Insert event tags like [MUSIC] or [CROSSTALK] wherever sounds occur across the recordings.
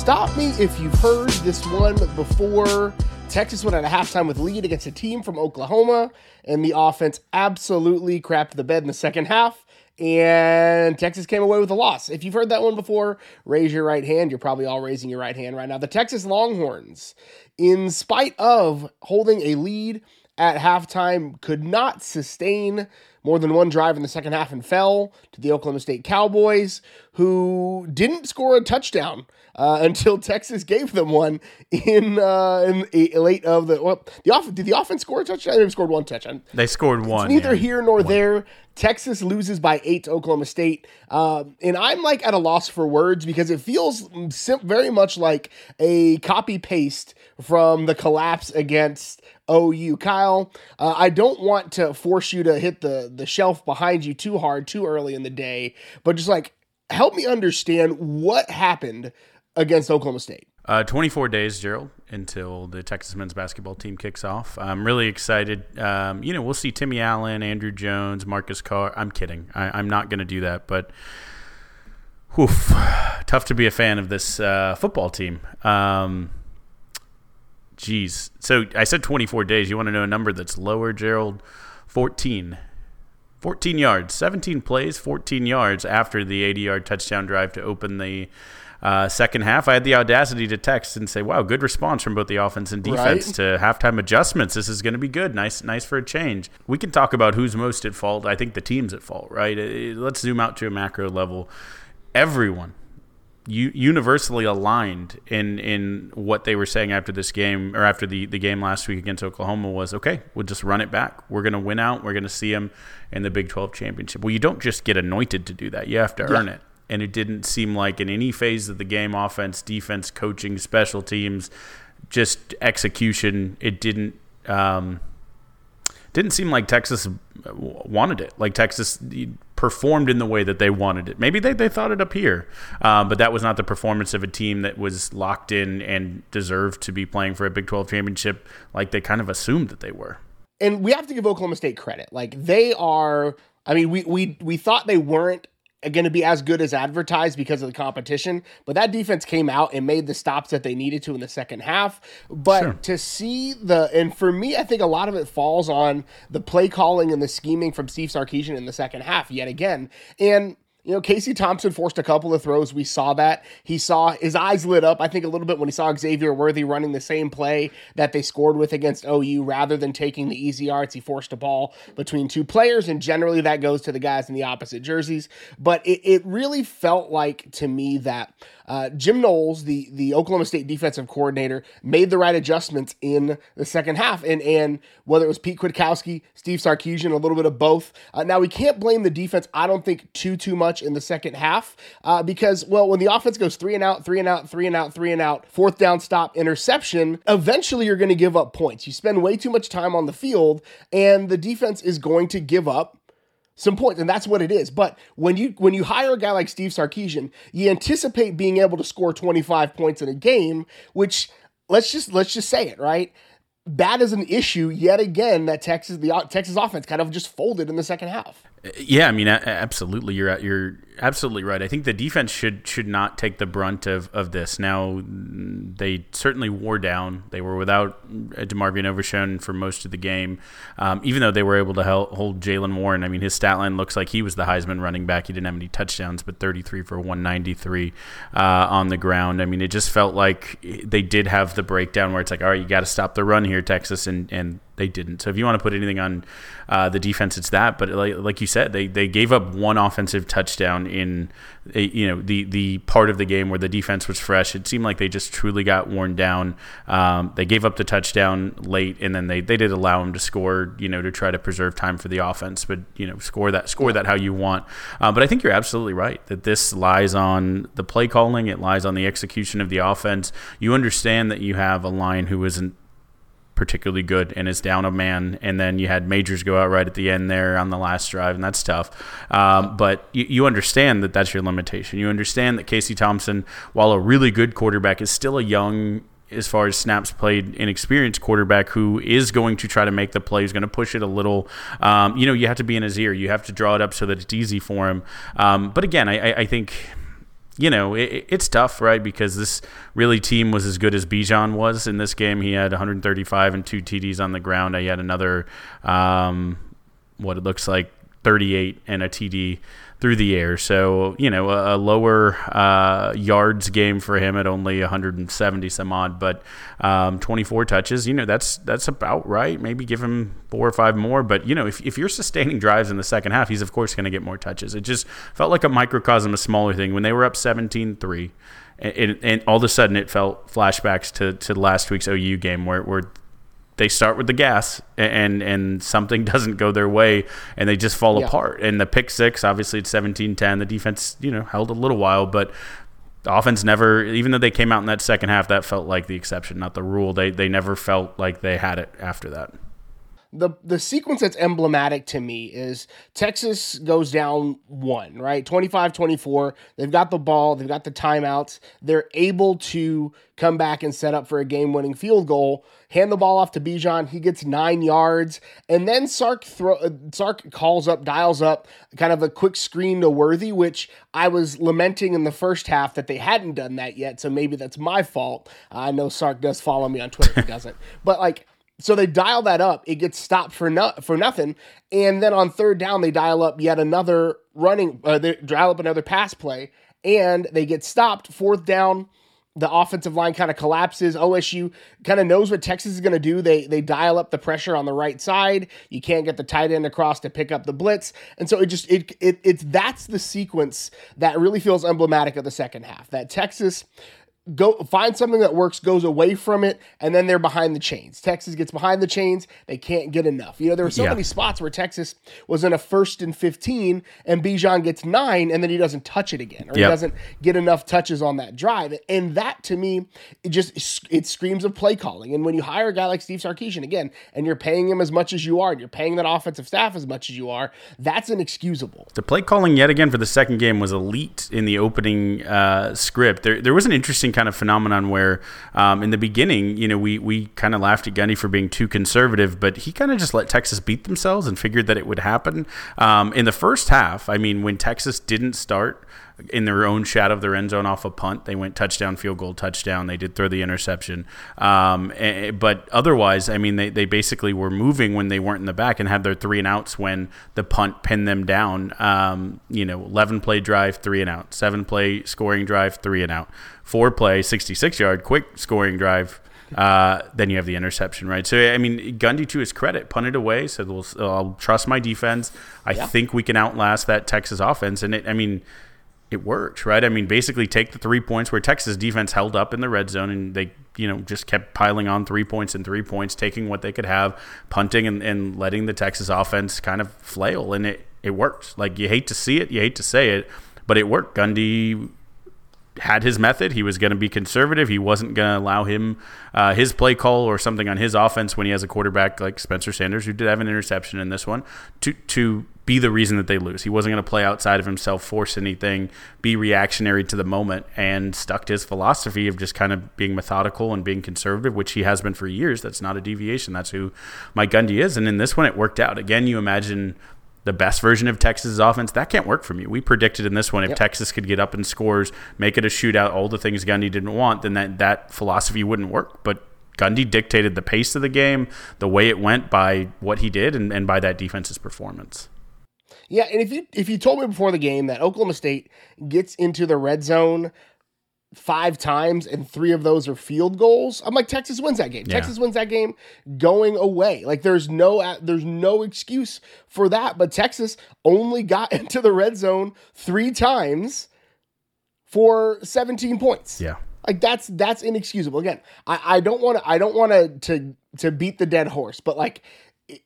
Stop me if you've heard this one before. Texas went at halftime with lead against a team from Oklahoma, and the offense absolutely crapped the bed in the second half. And Texas came away with a loss. If you've heard that one before, raise your right hand. You're probably all raising your right hand right now. The Texas Longhorns, in spite of holding a lead at halftime, could not sustain more than one drive in the second half and fell to the Oklahoma State Cowboys, who didn't score a touchdown uh, [LAUGHS] until Texas gave them one in uh, in a, late of the well, the off did the offense score a touchdown? They scored one touchdown. They scored one. It's neither yeah. here nor One. there. Texas loses by eight to Oklahoma State, um, and I'm like at a loss for words because it feels sim- very much like a copy paste from the collapse against OU. Kyle, uh, I don't want to force you to hit the the shelf behind you too hard too early in the day, but just like help me understand what happened against Oklahoma State. Uh, 24 days, Gerald, until the Texas men's basketball team kicks off. I'm really excited. Um, you know, we'll see Timmy Allen, Andrew Jones, Marcus Carr. I'm kidding. I, I'm not going to do that, but whew, tough to be a fan of this uh, football team. Um, geez. So I said 24 days. You want to know a number that's lower, Gerald? 14. 14 yards, 17 plays, 14 yards after the 80 yard touchdown drive to open the uh, second half. I had the audacity to text and say, "Wow, good response from both the offense and defense Right. to halftime adjustments. This is going to be good. Nice, nice for a change." We can talk about who's most at fault. I think the team's at fault, right? Uh, Let's zoom out to a macro level. Everyone, u- universally aligned in in what they were saying after this game or after the, the game last week against Oklahoma was okay, we'll just run it back. We're going to win out. We're going to see them in the Big 12 championship. Well, you don't just get anointed to do that. You have to earn it. And it didn't seem like in any phase of the game, offense, defense, coaching, special teams, just execution, it didn't um, didn't seem like Texas wanted it. Like Texas performed in the way that they wanted it. Maybe they, they thought it up here, um, but that was not the performance of a team that was locked in and deserved to be playing for a Big 12 championship like they kind of assumed that they were. and we have to give Oklahoma State credit. Like they are. I mean, we we we thought they weren't going to be as good as advertised because of the competition, but that defense came out and made the stops that they needed to in the second half. But Sure. to see the and for me, I think a lot of it falls on the play calling and the scheming from Steve Sarkisian in the second half yet again. And you know, Casey Thompson forced a couple of throws. We saw that. He saw his eyes lit up, I think, a little bit when he saw Xavier Worthy running the same play that they scored with against OU rather than taking the easy yards. He forced a ball between two players, and generally that goes to the guys in the opposite jerseys. But it, it really felt like to me that uh, Jim Knowles, the, the Oklahoma State defensive coordinator, made the right adjustments in the second half. And, and whether it was Pete Kwiatkowski, Steve Sarkisian, a little bit of both. Uh, now, we can't blame the defense, I don't think, too, too much in the second half uh, because, well, when the offense goes three and out, three and out, three and out, three and out, fourth down stop, interception, eventually you're going to give up points. You spend way too much time on the field, and the defense is going to give up some points, and that's what it is. But when you when you hire a guy like Steve Sarkisian, you anticipate being able to score 25 points in a game, which let's just let's just say it, right? That is an issue yet again that Texas the Texas offense kind of just folded in the second half. Yeah, I mean, absolutely. You're you're absolutely right. I think the defense should should not take the brunt of, of this. Now, they certainly wore down. They were without DeMarvion Overshown for most of the game, um, even though they were able to hel- hold Jaylen Warren. I mean, his stat line looks like he was the Heisman running back. He didn't have any touchdowns, but 33 for 193 uh, on the ground. I mean, it just felt like they did have the breakdown where it's like, all right, you got to stop the run here, Texas, and and they didn't. So if you want to put anything on uh, the defense, it's that. But like, like you said, they, they gave up one offensive touchdown in a, you know the the part of the game where the defense was fresh. It seemed like they just truly got worn down. Um, they gave up the touchdown late, and then they, they did allow them to score. You know to try to preserve time for the offense, but you know score that score that how you want. Uh, but I think you're absolutely right that this lies on the play calling. It lies on the execution of the offense. You understand that you have a line who isn't particularly good and is down a man. And then you had Majors go out right at the end there on the last drive, and that's tough. Um, but you, you understand that that's your limitation. You understand that Casey Thompson, while a really good quarterback, is still a young. As far as snaps played, inexperienced quarterback who is going to try to make the play, is going to push it a little. Um, you know, you have to be in his ear. You have to draw it up so that it's easy for him. Um, but again, I, I, I think you know, it, it's tough, right? Because this really team was as good as Bijan was in this game. He had 135 and two TDs on the ground. He had another, um, what it looks like, 38 and a TD through the air. So, you know, a, a lower uh, yards game for him at only 170 some odd, but um, 24 touches, you know, that's that's about right. Maybe give him four or five more. But, you know, if, if you're sustaining drives in the second half, he's, of course, going to get more touches. It just felt like a microcosm, a smaller thing. When they were up 17 3, and, and, all of a sudden it felt flashbacks to, to last week's OU game where, where they start with the gas and and something [LAUGHS] doesn't go their way and they just fall yeah. apart. And the pick six, obviously it's 17-10. The defense, you know, held a little while, but the offense never even though they came out in that second half, that felt like the exception, not the rule. They they never felt like they had it after that the the sequence that's emblematic to me is Texas goes down one, right? 25-24. They've got the ball, they've got the timeouts. They're able to come back and set up for a game-winning field goal. Hand the ball off to Bijan. He gets 9 yards, and then Sark throw uh, Sark calls up, dials up kind of a quick screen to Worthy, which I was lamenting in the first half that they hadn't done that yet, so maybe that's my fault. I know Sark does follow me on Twitter, he [LAUGHS] doesn't. But like so they dial that up. It gets stopped for no, for nothing. And then on third down, they dial up yet another running. Uh, they dial up another pass play, and they get stopped. Fourth down, the offensive line kind of collapses. OSU kind of knows what Texas is going to do. They they dial up the pressure on the right side. You can't get the tight end across to pick up the blitz, and so it just it, it it's that's the sequence that really feels emblematic of the second half. That Texas go find something that works, goes away from it, and then they're behind the chains. Texas gets behind the chains, they can't get enough. You know, there were so yeah. many spots where Texas was in a first and 15, and Bijan gets nine, and then he doesn't touch it again, or yep. he doesn't get enough touches on that drive. And that to me, it just it screams of play calling. And when you hire a guy like Steve Sarkisian again, and you're paying him as much as you are, and you're paying that offensive staff as much as you are, that's inexcusable. The play calling yet again for the second game was elite in the opening uh, script. There, there was an interesting kind of phenomenon where um, in the beginning, you know, we, we kind of laughed at Gundy for being too conservative, but he kind of just let Texas beat themselves and figured that it would happen. Um, in the first half, I mean, when Texas didn't start in their own shadow of their end zone off a punt. They went touchdown, field goal, touchdown. They did throw the interception. Um, but otherwise, I mean, they, they basically were moving when they weren't in the back and had their three and outs when the punt pinned them down. Um, you know, 11 play drive, three and out. Seven play scoring drive, three and out. Four play, 66 yard, quick scoring drive. Uh, then you have the interception, right? So I mean, Gundy to his credit, punted away, said, "Well, I'll trust my defense. I yeah. think we can outlast that Texas offense." And it, I mean, it worked, right? I mean, basically take the three points where Texas defense held up in the red zone and they, you know, just kept piling on three points and three points, taking what they could have, punting and, and letting the Texas offense kind of flail. And it, it worked. Like, you hate to see it, you hate to say it, but it worked. Gundy had his method. He was going to be conservative. He wasn't going to allow him uh, his play call or something on his offense when he has a quarterback like Spencer Sanders, who did have an interception in this one, to to be the reason that they lose. He wasn't going to play outside of himself, force anything, be reactionary to the moment, and stuck to his philosophy of just kind of being methodical and being conservative, which he has been for years. That's not a deviation. That's who Mike Gundy is. And in this one, it worked out. Again, you imagine the best version of Texas' offense, that can't work for me. We predicted in this one if yep. Texas could get up in scores, make it a shootout, all the things Gundy didn't want, then that, that philosophy wouldn't work. But Gundy dictated the pace of the game, the way it went by what he did, and, and by that defense's performance. Yeah, and if you if you told me before the game that Oklahoma State gets into the red zone five times and three of those are field goals i'm like texas wins that game. Yeah. texas wins that game going away. Like there's no uh, there's no excuse for that but texas only got [LAUGHS] into the red zone three times for 17 points. Yeah. Like that's that's inexcusable. Again i i don't want to i don't want to to to beat the dead horse but like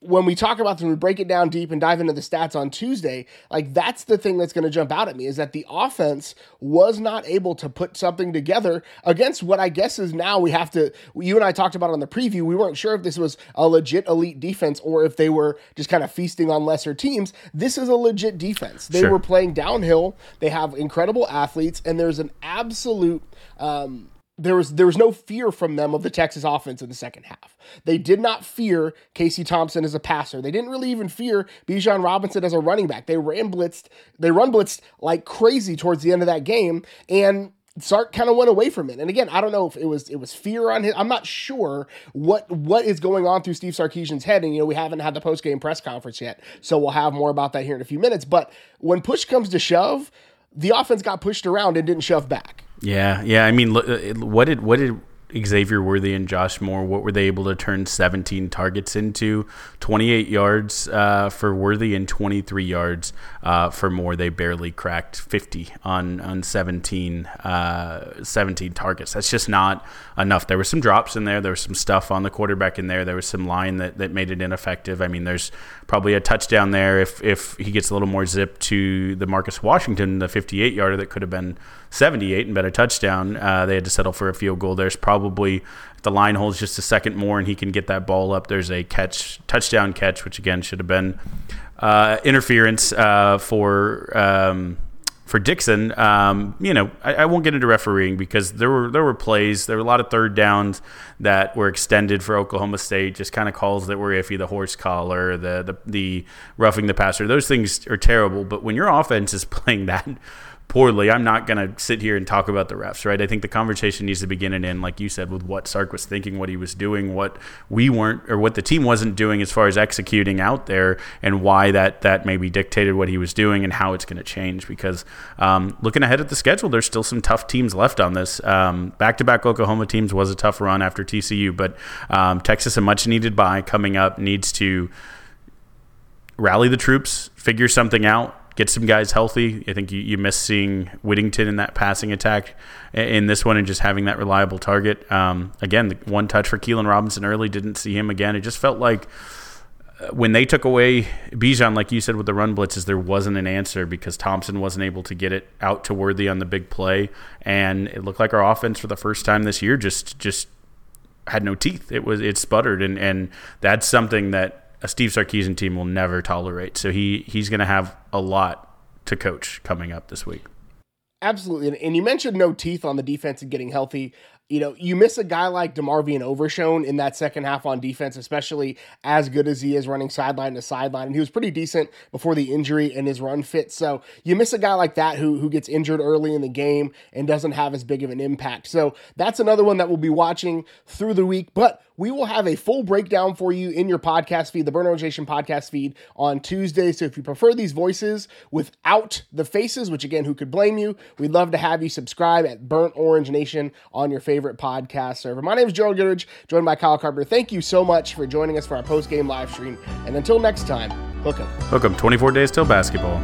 when we talk about them, we break it down deep and dive into the stats on Tuesday, like that's the thing that's going to jump out at me is that the offense was not able to put something together against what I guess is now we have to. You and I talked about on the preview. We weren't sure if this was a legit elite defense or if they were just kind of feasting on lesser teams. This is a legit defense. They sure. were playing downhill. They have incredible athletes, and there's an absolute. Um, there was there was no fear from them of the Texas offense in the second half. They did not fear Casey Thompson as a passer. They didn't really even fear Bijan Robinson as a running back. They ran blitzed, they run blitzed like crazy towards the end of that game, and Sark kind of went away from it. And again, I don't know if it was it was fear on his. I'm not sure what what is going on through Steve Sarkisian's head. And you know, we haven't had the post game press conference yet, so we'll have more about that here in a few minutes. But when push comes to shove, the offense got pushed around and didn't shove back. Yeah, yeah. I mean, uh, what did what did Xavier Worthy and Josh Moore, what were they able to turn 17 targets into? 28 yards uh, for Worthy and 23 yards uh, for Moore. They barely cracked 50 on on 17 uh, 17 targets. That's just not enough. There were some drops in there. There was some stuff on the quarterback in there. There was some line that, that made it ineffective. I mean, there's probably a touchdown there if if he gets a little more zip to the Marcus Washington, the 58 yarder that could have been 78 and bet a touchdown. Uh, they had to settle for a field goal. There's probably the line holds just a second more and he can get that ball up. There's a catch, touchdown catch, which again should have been uh, interference uh, for. Um, for Dixon, um, you know, I, I, won't get into refereeing because there were there were plays, there were a lot of third downs that were extended for Oklahoma State, just kind of calls that were iffy, the horse collar, the the, the roughing the passer. Those things are terrible. But when your offense is [LAUGHS] playing that poorly, I'm not going to sit here and talk about the refs, right? I think the conversation needs to begin and end, like you said, with what Sark was thinking, what he was doing, what we weren't, or what the team wasn't doing as far as executing out there, and why that that maybe dictated what he was doing and how it's going to change. Because um, looking ahead at the schedule, there's still some tough teams left on this. Back to back Oklahoma teams was a tough run after TCU, but um, Texas, a much needed bye coming up, needs to rally the troops, figure something out get some guys healthy. I think you, you miss seeing Whittington in that passing attack in this one and just having that reliable target. Um, again, the one touch for Keilan Robinson early, didn't see him again. It just felt like uh, when they took away Bijan, like you said with the run blitzes, there wasn't an answer because Thompson wasn't able to get it out to Worthy on the big play, and it looked like our offense for the first time this year just just had no teeth. It was it sputtered, and and that's something that a Steve Sarkisian team will never tolerate. So he he's going to have a lot to coach coming up this week. Absolutely. And you mentioned no teeth on the defense and getting healthy you know, you miss a guy like DeMarvion Overshown in that second half on defense, especially as good as he is running sideline to sideline. And he was pretty decent before the injury and his run fit. So you miss a guy like that who who gets injured early in the game and doesn't have as big of an impact. So that's another one that we'll be watching through the week. But we will have a full breakdown for you in your podcast feed, the Orange Nation podcast feed on Tuesday. So if you prefer these voices without the faces, which again, who could blame you? We'd love to have you subscribe at Burnt Orange Nation on your favorite favorite podcast server. My name is Gerald Goodridge, joined by Kyle Carpenter. Thank you so much for joining us for our post game live stream. And until next time, hook 'em. Hook 'em. 24 days till basketball.